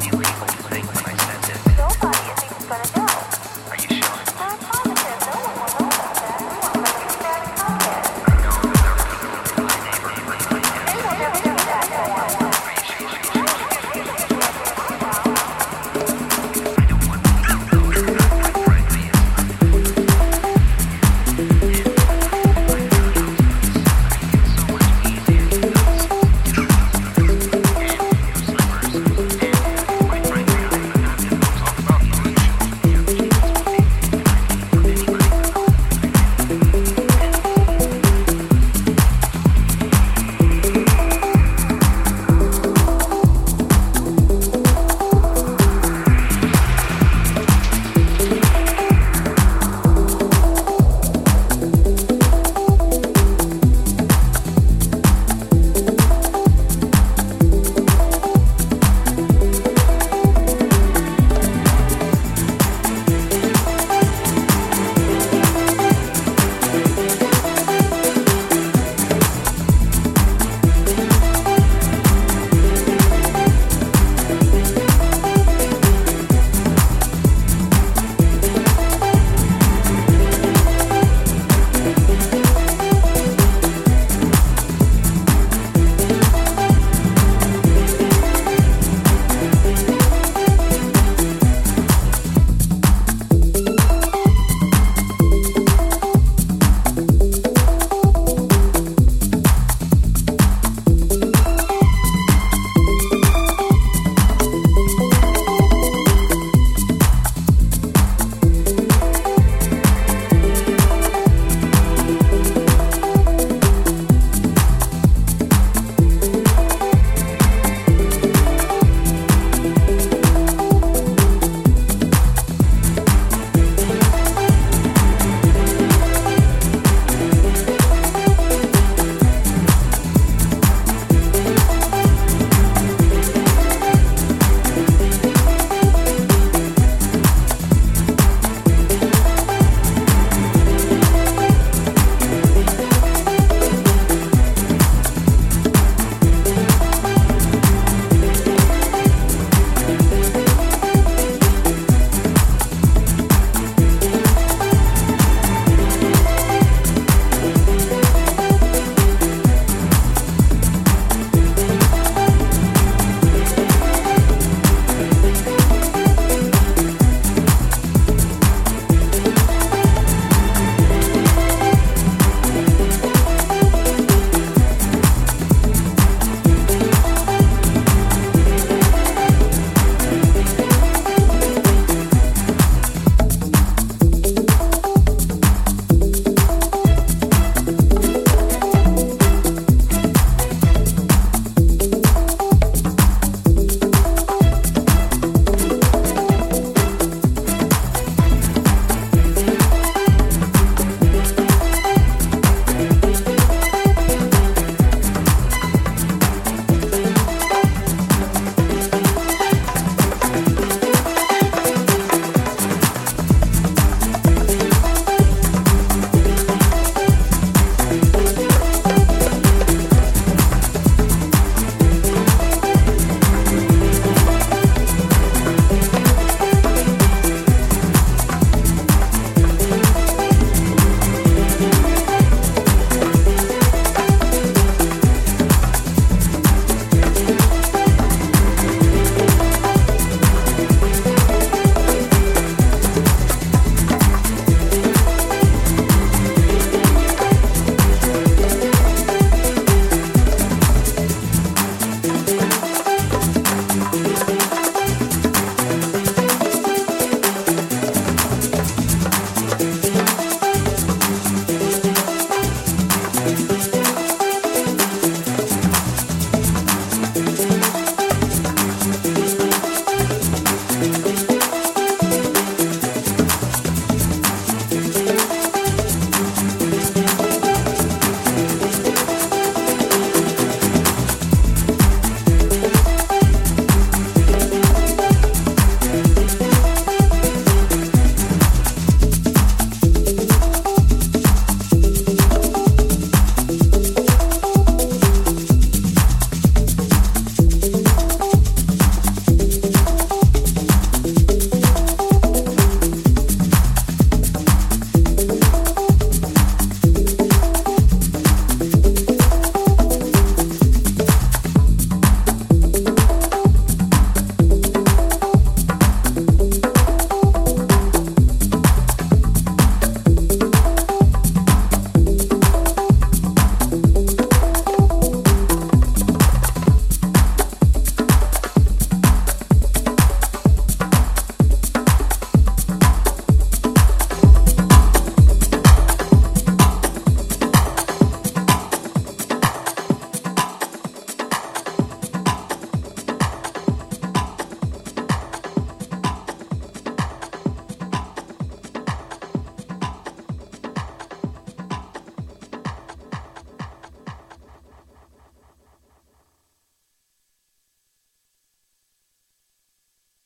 2021.